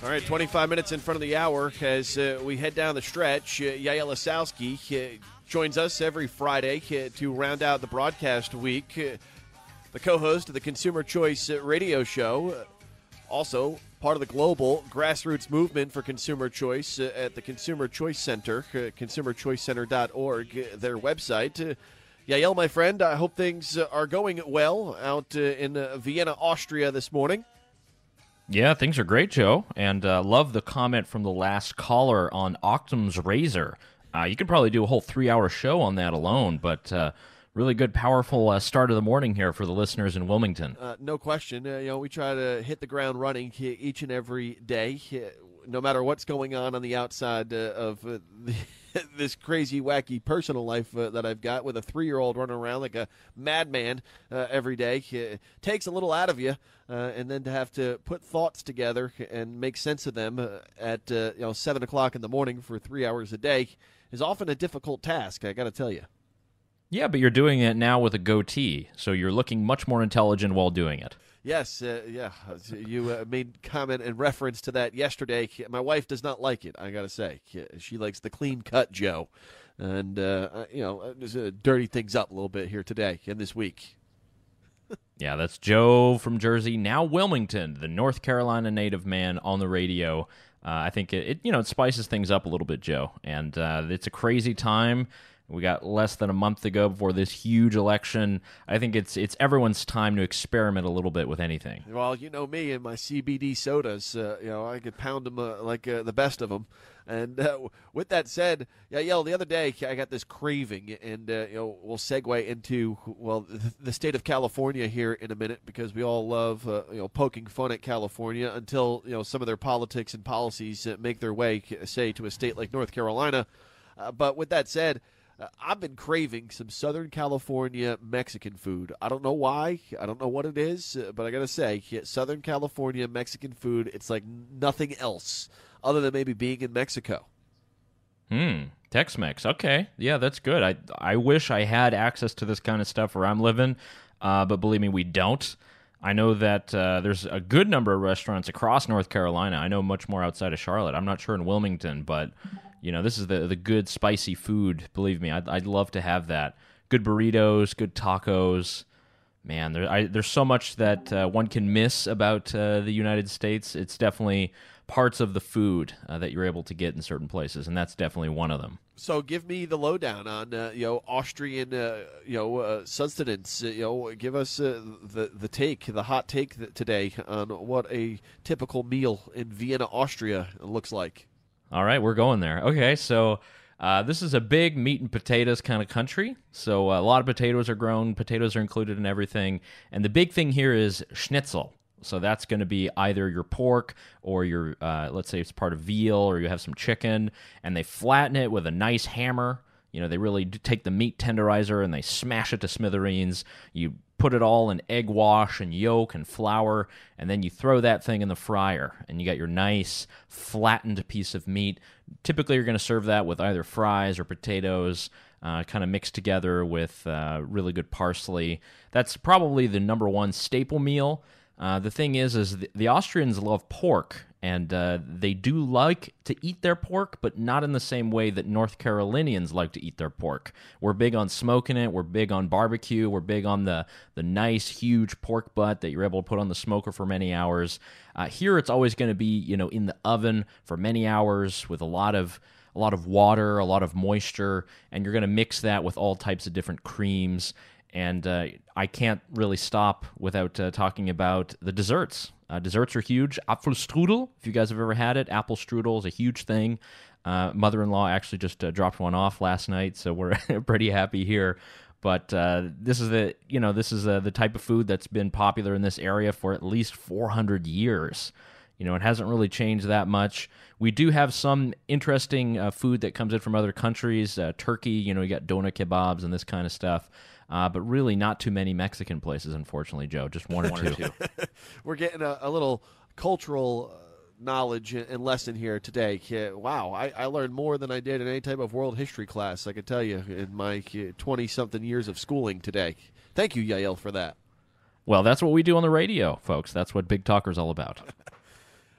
All right, 25 minutes in front of the hour as uh, we head down the stretch. Uh, Yael Ossowski uh, joins us every Friday uh, to round out the broadcast week. Uh, the co host of the Consumer Choice uh, radio show, uh, also part of the global grassroots movement for consumer choice at the Consumer Choice Center, consumerchoicecenter.org, their website. Yael, my friend, I hope things are going well out in Vienna, Austria this morning. Yeah, things are great, Joe, and uh, love the comment from the last caller on Occam's razor. Uh, you could probably do a whole three-hour show on that alone, but uh, really good, powerful uh, start of the morning here for the listeners in Wilmington. Uh, no question. Uh, you know, we try to hit the ground running each and every day, no matter what's going on on the outside uh, of uh, the, this crazy, wacky personal life uh, that I've got with a three-year-old running around like a madman uh, every day. It takes a little out of you, uh, and then to have to put thoughts together and make sense of them uh, at uh, you know seven o'clock in the morning for three hours a day is often a difficult task. I got to tell you. Yeah, but you're doing it now with a goatee, so you're looking much more intelligent while doing it. Yes, uh, yeah. You uh, made comment in reference to that yesterday. My wife does not like it. I got to say, she likes the clean cut Joe, and uh, you know, just uh, dirty things up a little bit here today and this week. Yeah, that's Joe from Jersey, now Wilmington, the North Carolina native man on the radio. Uh, I think it, it, you know, it spices things up a little bit, Joe, and uh, it's a crazy time. We got less than a month to go before this huge election. I think it's it's everyone's time to experiment a little bit with anything. Well, you know me and my CBD sodas. Uh, you know, I could pound them uh, like uh, the best of them. And uh, with that said, yeah, yeah. The other day, I got this craving, and uh, you know, we'll segue into well, the, state of California here in a minute because we all love uh, you know poking fun at California until you know some of their politics and policies make their way, say, to a state like North Carolina. But with that said. Uh, I've been craving some Southern California Mexican food. I don't know why. I don't know what it is, uh, but I got to say, Southern California Mexican food, it's like nothing else other than maybe being in Mexico. Hmm. Tex-Mex. Okay. Yeah, that's good. I I wish I had access to this kind of stuff where I'm living, uh, but believe me, we don't. I know that uh, there's a good number of restaurants across North Carolina. I know much more outside of Charlotte. I'm not sure in Wilmington, but you know, this is the the good spicy food. Believe me, I'd, I'd love to have that. Good burritos, good tacos. Man, there, I, there's so much that uh, one can miss about uh, the United States. It's definitely parts of the food uh, that you're able to get in certain places, and that's definitely one of them. So give me the lowdown on uh, you know Austrian uh, you know uh, sustenance. Uh, you know, give us uh, the the take, the hot take today on what a typical meal in Vienna, Austria looks like. All right, we're going there. Okay, so uh, this is a big meat and potatoes kind of country. So uh, a lot of potatoes are grown. Potatoes are included in everything. And the big thing here is schnitzel. So that's going to be either your pork or your, uh, let's say it's part of veal or you have some chicken, and they flatten it with a nice hammer. You know, they really take the meat tenderizer and they smash it to smithereens. You put it all in egg wash and yolk and flour, and then you throw that thing in the fryer, and you got your nice flattened piece of meat. Typically, you're going to serve that with either fries or potatoes, uh, kind of mixed together with uh, really good parsley. That's probably the number one staple meal. Uh, the thing is, is the, the Austrians love pork, and uh, they do like to eat their pork, but not in the same way that North Carolinians like to eat their pork. We're big on smoking it. We're big on barbecue. We're big on the the nice, huge pork butt that you're able to put on the smoker for many hours. Uh, here, it's always going to be you know in the oven for many hours with a lot of a lot of water, a lot of moisture, and you're going to mix that with all types of different creams and uh, I can't really stop without uh, talking about the desserts. Uh, desserts are huge. Apfelstrudel, if you guys have ever had it, apple strudel is a huge thing. Uh, mother-in-law actually just uh, dropped one off last night, so we're pretty happy here. But uh, this is the you know this is the type of food that's been popular in this area for at least 400 years. You know, it hasn't really changed that much. We do have some interesting food that comes in from other countries. Turkey, you know, you got doner kebabs and this kind of stuff. Uh, but really, not too many Mexican places, unfortunately, Joe. Just one or two. We're getting a, a little cultural uh, knowledge and lesson here today. Wow, I, I, learned more than I did in any type of world history class, I can tell you, in my 20 something years of schooling today. Thank you, Yael, for that. Well, that's what we do on the radio, folks. That's what Big Talker's all about.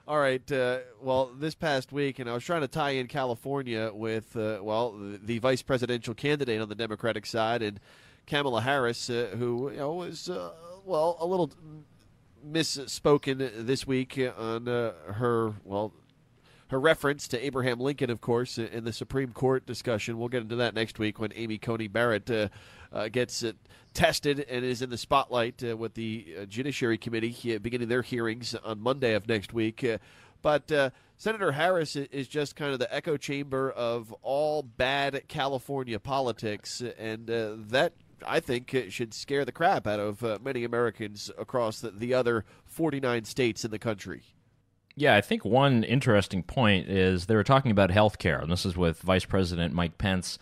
All right. Uh, well, this past week, and I was trying to tie in California with, uh, well, the, the, vice presidential candidate on the Democratic side, and Kamala Harris, uh, who you know was, uh, well, a little misspoken this week on uh, her, well, her reference to Abraham Lincoln, of course, in the Supreme Court discussion. We'll get into that next week when Amy Coney Barrett uh, uh, gets it tested and is in the spotlight uh, with the uh, Judiciary Committee beginning their hearings on Monday of next week. but Senator Harris is just kind of the echo chamber of all bad California politics, and that I think it should scare the crap out of uh, many Americans across the, the, other 49 states in the country. Yeah, I think one interesting point is they were talking about health care, and this is with Vice President Mike Pence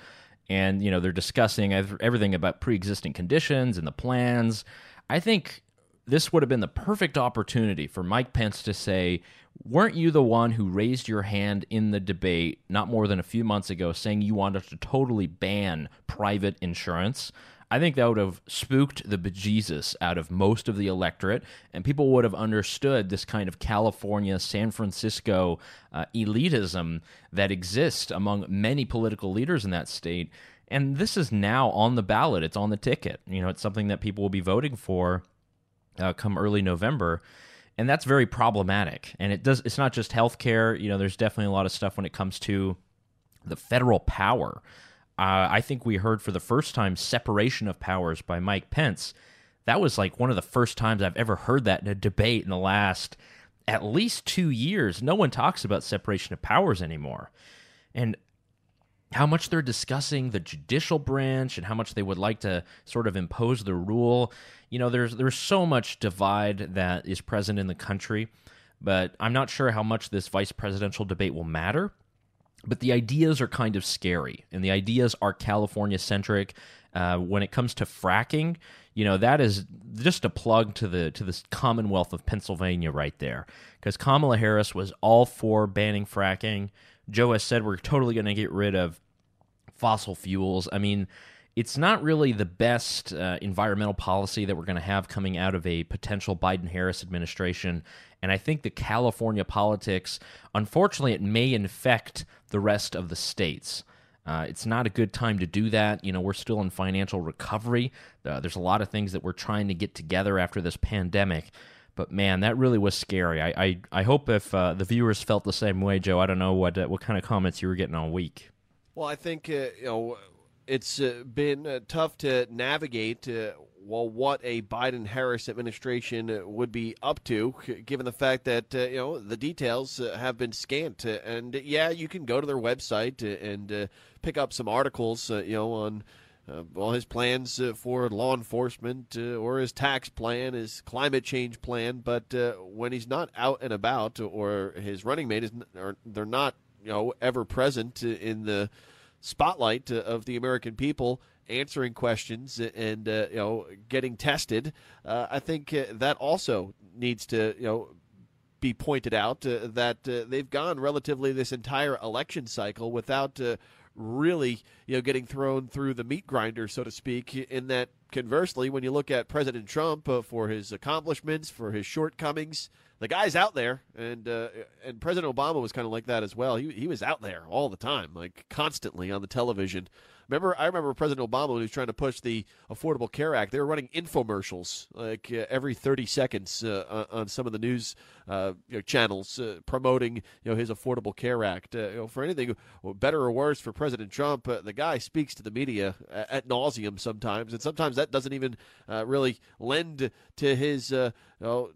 and you know they're discussing everything about pre-existing conditions and the plans. I think this would have been the perfect opportunity for Mike Pence to say, "Weren't you the one who raised your hand in the debate not more than a few months ago saying you wanted to totally ban private insurance?" I think that would have spooked the bejesus out of most of the electorate, and people would have understood this kind of California, San Francisco uh, elitism that exists among many political leaders in that state. And this is now on the ballot. It's on the ticket. You know, it's something that people will be voting for uh, come early November and that's very problematic. And it does. It's not just healthcare. You know, there's definitely a lot of stuff when it comes to the federal power uh, I think we heard for the first time separation of powers by Mike Pence. That was like one of the first times I've ever heard that in a debate in the last at least two years. No one talks about separation of powers anymore. And how much they're discussing the judicial branch and how much they would like to sort of impose the rule. You know, there's there's so much divide that is present in the country, but I'm not sure how much this vice presidential debate will matter but the ideas are kind of scary, and the ideas are California centric. Uh, when it comes to fracking, you know that is just a plug to the to this Commonwealth of Pennsylvania right there, because Kamala Harris was all for banning fracking. Joe has said we're totally going to get rid of fossil fuels. I mean, it's not really the best uh, environmental policy that we're going to have coming out of a potential Biden Harris administration. And I think the California politics, unfortunately, it may infect the rest of the states. Uh, it's not a good time to do that. You know, we're still in financial recovery. Uh, there's a lot of things that we're trying to get together after this pandemic. But man, that really was scary. I I, I hope if uh, the viewers felt the same way, Joe. I don't know what uh, what kind of comments you were getting all week. Well, I think uh, you know it's uh, been tough to navigate well, what a Biden Harris administration would be up to, given the fact that uh, you know the details uh, have been scant. Uh, and yeah, you can go to their website and uh, pick up some articles, uh, you know, on uh, his plans for law enforcement or his tax plan, his climate change plan. But when he's not out and about, or his running mate is, or they're not, you know, ever present in the spotlight of the American people answering questions and uh, you know getting tested. Uh, I think uh, that also needs to you know be pointed out uh, that uh, they've gone relatively this entire election cycle without uh, really you know getting thrown through the meat grinder, so to speak. In that, conversely, when you look at President Trump for his accomplishments, for his shortcomings the guy's out there, and uh, and President Obama was kind of like that as well. He he was out there all the time, like constantly on the television. Remember, I remember President Obama when he was trying to push the Affordable Care Act. They were running infomercials like uh, every 30 seconds uh, on some of the news uh, you know, channels uh, promoting you know his Affordable Care Act. Uh, you know, for anything better or worse for President Trump, uh, the guy speaks to the media at nauseum sometimes, and sometimes that doesn't even really lend to his. You know,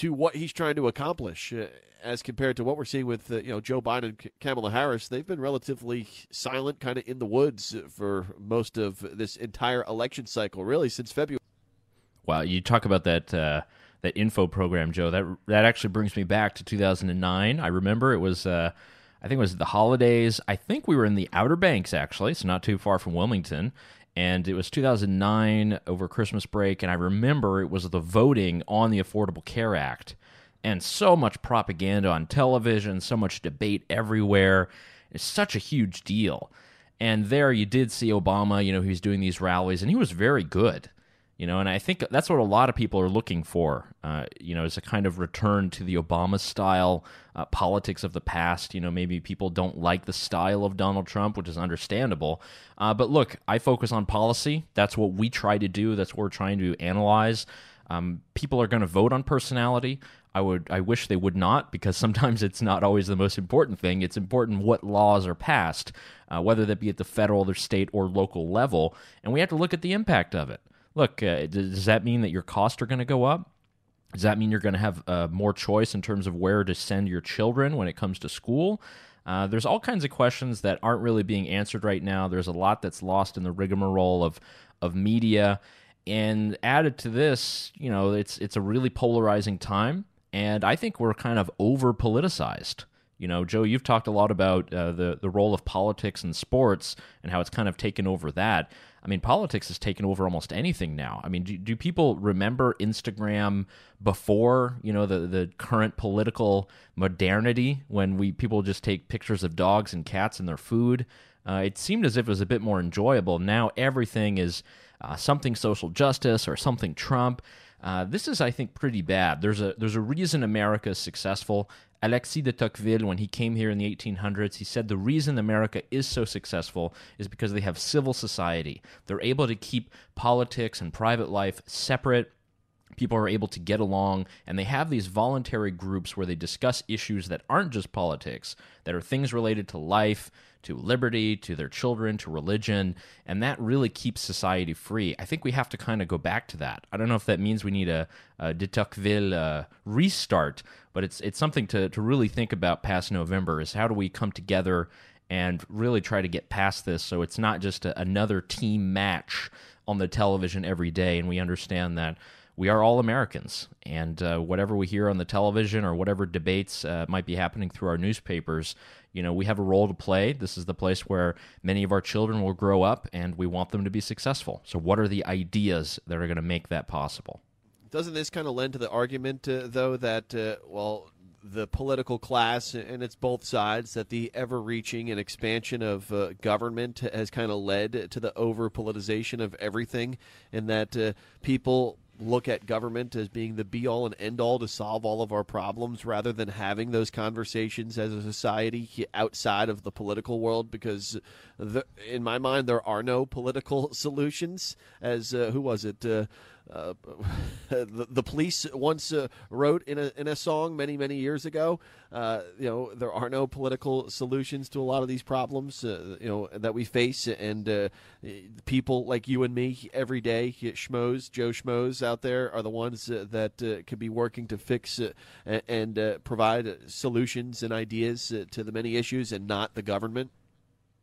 to what he's trying to accomplish uh, as compared to what we're seeing with uh, you know Joe Biden and Kamala Harris. They've been relatively silent, kind of in the woods for most of this entire election cycle, really since February. Wow, you talk about that uh, that info program, Joe. That that actually brings me back to 2009. I remember it was. Uh, I think it was the holidays. I think we were in the Outer Banks, actually. It's not too far from Wilmington and it was 2009 over Christmas break, and I remember it was the voting on the Affordable Care Act, and so much propaganda on television, so much debate everywhere. It's such a huge deal. And there you did see Obama, you know, he was doing these rallies, and he was very good. You know, and I think that's what a lot of people are looking for. Uh, you know, is a kind of return to the Obama style uh, politics of the past. You know, maybe people don't like the style of Donald Trump, which is understandable. Uh, but look, I focus on policy. That's what we try to do. That's what we're trying to analyze. Um, people are going to vote on personality. I would I wish they would not because sometimes it's not always the most important thing. It's important what laws are passed, uh, whether that be at the federal, or state, or local level, and we have to look at the impact of it look, uh, does that mean that your costs are going to go up? Does that mean you're going to have uh, more choice in terms of where to send your children when it comes to school? Uh, there's all kinds of questions that aren't really being answered right now. There's a lot that's lost in the rigmarole of of media, and added to this, you know, it's it's a really polarizing time, and I think we're kind of over politicized. You know, Joe, you've talked a lot about uh, the the role of politics in sports and how it's kind of taken over that. I mean, politics has taken over almost anything now. I mean, do, do people remember Instagram before you know the the current political modernity when we people just take pictures of dogs and cats and their food? Uh, it seemed as if it was a bit more enjoyable. Now everything is uh, something social justice or something Trump. Uh, this is, I think, pretty bad. There's a there's a reason America is successful. Alexis de Tocqueville, when he came here in the 1800s, he said the reason America is so successful is because they have civil society. They're able to keep politics and private life separate people are able to get along and they have these voluntary groups where they discuss issues that aren't just politics that are things related to life to liberty to their children to religion and that really keeps society free. I think we have to kind of go back to that. I don't know if that means we need a, a de tocqueville uh, restart but it's it's something to, to really think about past november is how do we come together and really try to get past this so it's not just a, another team match on the television every day and we understand that we are all Americans, and uh, whatever we hear on the television or whatever debates uh, might be happening through our newspapers, you know, we have a role to play. This is the place where many of our children will grow up, and we want them to be successful. So, what are the ideas that are going to make that possible? Doesn't this kind of lend to the argument, uh, though, that uh, well, the political class and it's both sides that the ever-reaching and expansion of uh, government has kind of led to the over-politicization of everything, and that uh, people look at government as being the be all and end all to solve all of our problems rather than having those conversations as a society outside of the political world because the, in my mind there are no political solutions as uh, who was it? Uh, uh, the, the, police once uh, wrote in a in a song many many years ago. Uh, you know, there are no political solutions to a lot of these problems. Uh, you know that we face, and uh, people like you and me every day, schmoes, Joe schmoes out there, are the ones that could be working to fix and, and provide solutions and ideas to the many issues, and not the government.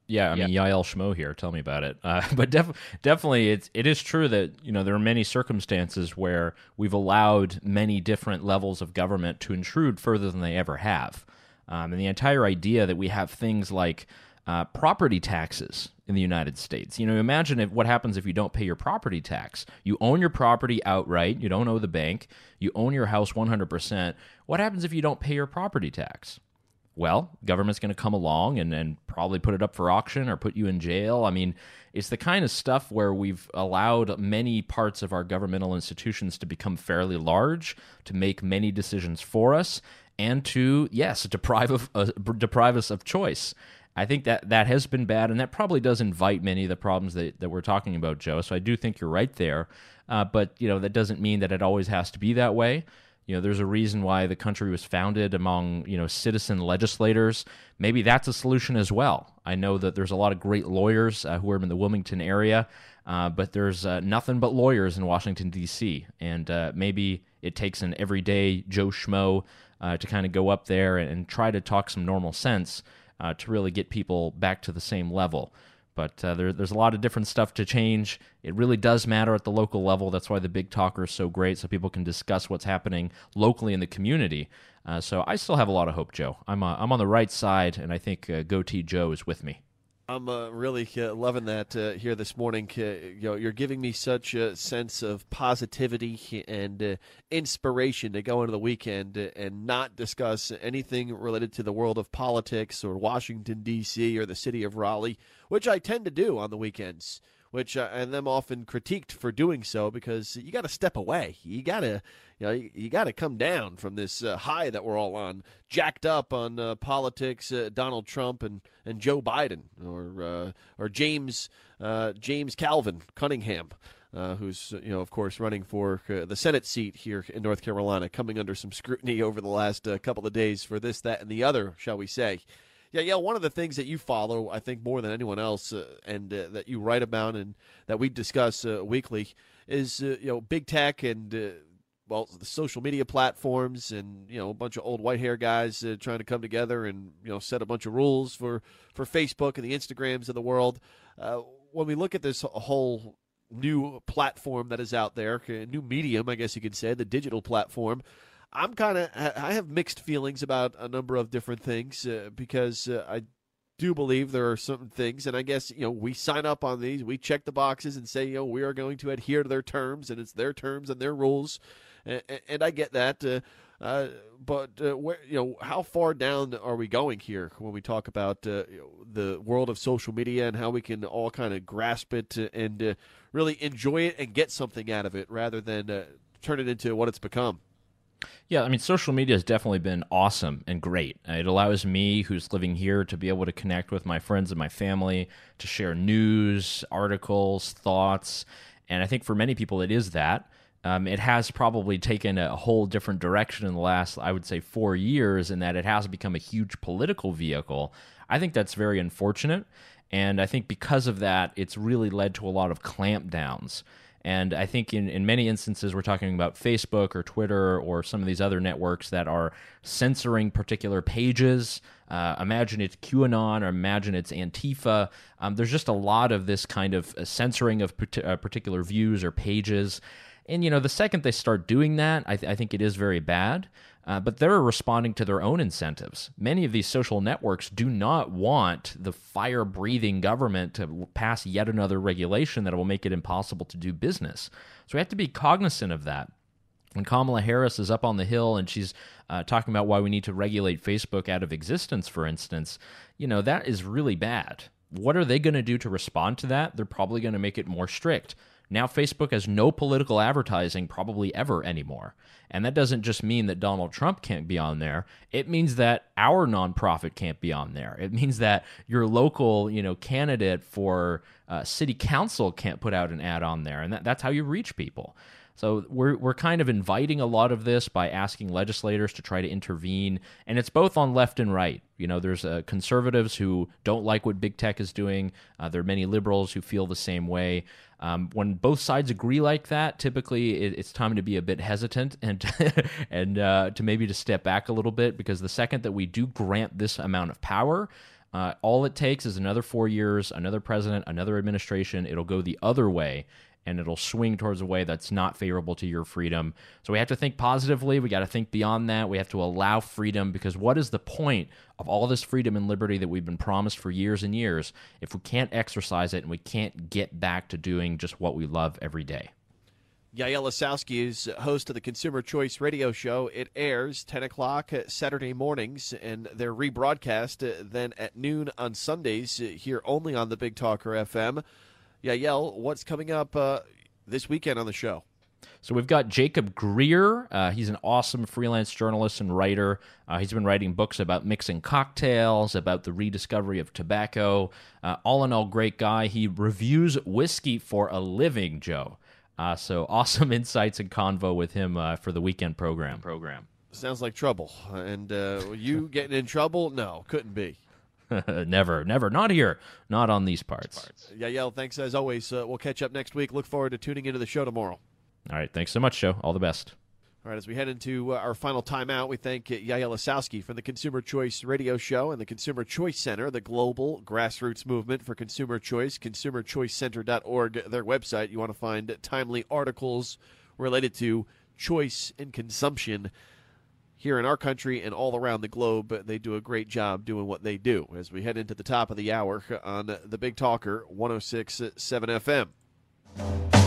Yeah, I mean Yael Schmo here. Tell me about it. Uh, but def- definitely, it's it is true that you know there are many circumstances where we've allowed many different levels of government to intrude further than they ever have, um, and the entire idea that we have things like uh, property taxes in the United States. You know, imagine if, what happens if you don't pay your property tax. You own your property outright. You don't owe the bank. You own your house 100%. What happens if you don't pay your property tax? Well, government's going to come along and, and probably put it up for auction or put you in jail. I mean, it's the kind of stuff where we've allowed many parts of our governmental institutions to become fairly large, to make many decisions for us, and to, yes, deprive, of, uh, deprive us of choice. I think that that has been bad, and that probably does invite many of the problems that, that we're talking about, Joe. So I do think you're right there. Uh, but, you know, that doesn't mean that it always has to be that way. You know, there's a reason why the country was founded among, you know, citizen legislators. Maybe that's a solution as well. I know that there's a lot of great lawyers uh, who are in the Wilmington area, uh, but there's uh, nothing but lawyers in Washington, D.C. And uh, maybe it takes an everyday Joe Schmo uh, to kind of go up there and, and, try to talk some normal sense uh, to really get people back to the same level. But uh, there, there's a lot of different stuff to change. It really does matter at the local level. That's why the Big Talker is so great, so people can discuss what's happening locally in the community. Uh, so I still have a lot of hope, Joe. I'm uh, I'm on the right side, and I think uh, Goatee Joe is with me. I'm uh, really uh, loving that uh, here this morning. Uh, you know, you're giving me such a sense of positivity and uh, inspiration to go into the weekend and not discuss anything related to the world of politics or Washington D.C. or the city of Raleigh, which I tend to do on the weekends. Which uh, and them often critiqued for doing so because you got to step away. You got to you know you, you got to come down from this uh, high that we're all on, jacked up on uh, politics, uh, Donald Trump and, and Joe Biden or uh, or James uh, James Calvin Cunningham. Who's you know of course running for the Senate seat here in North Carolina, coming under some scrutiny over the last couple of days for this, that, and the other, shall we say? Yeah, yeah. One of the things that you follow, I think, more than anyone else, uh, and uh, that you write about and that we discuss uh, weekly, is uh, you know big tech and uh, well the social media platforms and you know a bunch of old white hair guys uh, trying to come together and you know set a bunch of rules for for Facebook and the Instagrams of the world. When we look at this whole new platform that is out there, a new medium, I guess you could say, the digital platform. I'm kind of I have mixed feelings about a number of different things uh, because uh, I do believe there are certain things, and I guess you know we sign up on these, we check the boxes and say you know we are going to adhere to their terms, and it's their terms and their rules, and, and I get that. Uh, uh, but uh, where you know how far down are we going here when we talk about uh, the world of social media and how we can all kind of grasp it and uh, really enjoy it and get something out of it rather than uh, turn it into what it's become. Yeah, I mean, social media has definitely been awesome and great. It allows me, who's living here, to be able to connect with my friends and my family, to share news, articles, thoughts. And I think for many people, it is that. Um, it has probably taken a whole different direction in the last, I would say, four years, in that it has become a huge political vehicle. I think that's very unfortunate. And I think because of that, it's really led to a lot of clampdowns. And I think in, in many instances, we're talking about Facebook or Twitter or some of these other networks that are censoring particular pages. Uh, imagine it's QAnon or imagine it's Antifa. Um, there's just a lot of this kind of uh, censoring of uh, particular views or pages. And, you know, the second they start doing that, I, th- I think it is very bad. Uh, but they're responding to their own incentives. Many of these social networks do not want the fire breathing government to pass yet another regulation that will make it impossible to do business. So we have to be cognizant of that. When Kamala Harris is up on the Hill and she's uh, talking about why we need to regulate Facebook out of existence, for instance, you know, that is really bad. What are they going to do to respond to that? They're probably going to make it more strict. Now, Facebook has no political advertising probably ever anymore. And that doesn't just mean that Donald Trump can't be on there. It means that our nonprofit can't be on there. It means that your local, you know, candidate for uh, city council can't put out an ad on there. And that, that's how you reach people. So we're we're kind of inviting a lot of this by asking legislators to try to intervene, and it's both on left and right. You know, there's uh, conservatives who don't like what big tech is doing. Uh, there are many liberals who feel the same way. Um, when both sides agree like that, typically it, it's time to be a bit hesitant and and uh, to maybe to step back a little bit because the second that we do grant this amount of power. Uh, all it takes is another four years, another president, another administration. It'll go the other way, and it'll swing towards a way that's not favorable to your freedom. So we have to think positively. We got to think beyond that. We have to allow freedom because what is the point of all this freedom and liberty that we've been promised for years and years if we can't exercise it and we can't get back to doing just what we love every day? Yael Ossowski is host of the Consumer Choice Radio Show. It airs 10 o'clock Saturday mornings, and they're rebroadcast then at noon on Sundays here only on the Big Talker FM. Yael, what's coming up uh, this weekend on the show? So we've got Jacob Grier. Uh, he's an awesome freelance journalist and writer. Uh, he's been writing books about mixing cocktails, about the rediscovery of tobacco. Uh, all in all, great guy. He reviews whiskey for a living, Joe. Uh, so awesome insights and convo with him uh, for the weekend program. Program sounds like trouble. And uh, you getting in trouble? No, couldn't be. never, never. Not here. Not on these parts. Yeah, yeah. Thanks as always. Uh, we'll catch up next week. Look forward to tuning into the show tomorrow. All right. Thanks so much, Joe. All the best. All right, as we head into uh, our final timeout, we thank uh, Yael Ossowski from the Consumer Choice Radio Show and the Consumer Choice Center, the global grassroots movement for consumer choice, consumerchoicecenter.org, their website. You want to find timely articles related to choice and consumption here in our country and all around the globe. They do a great job doing what they do as we head into the top of the hour on the Big Talker 1067 FM.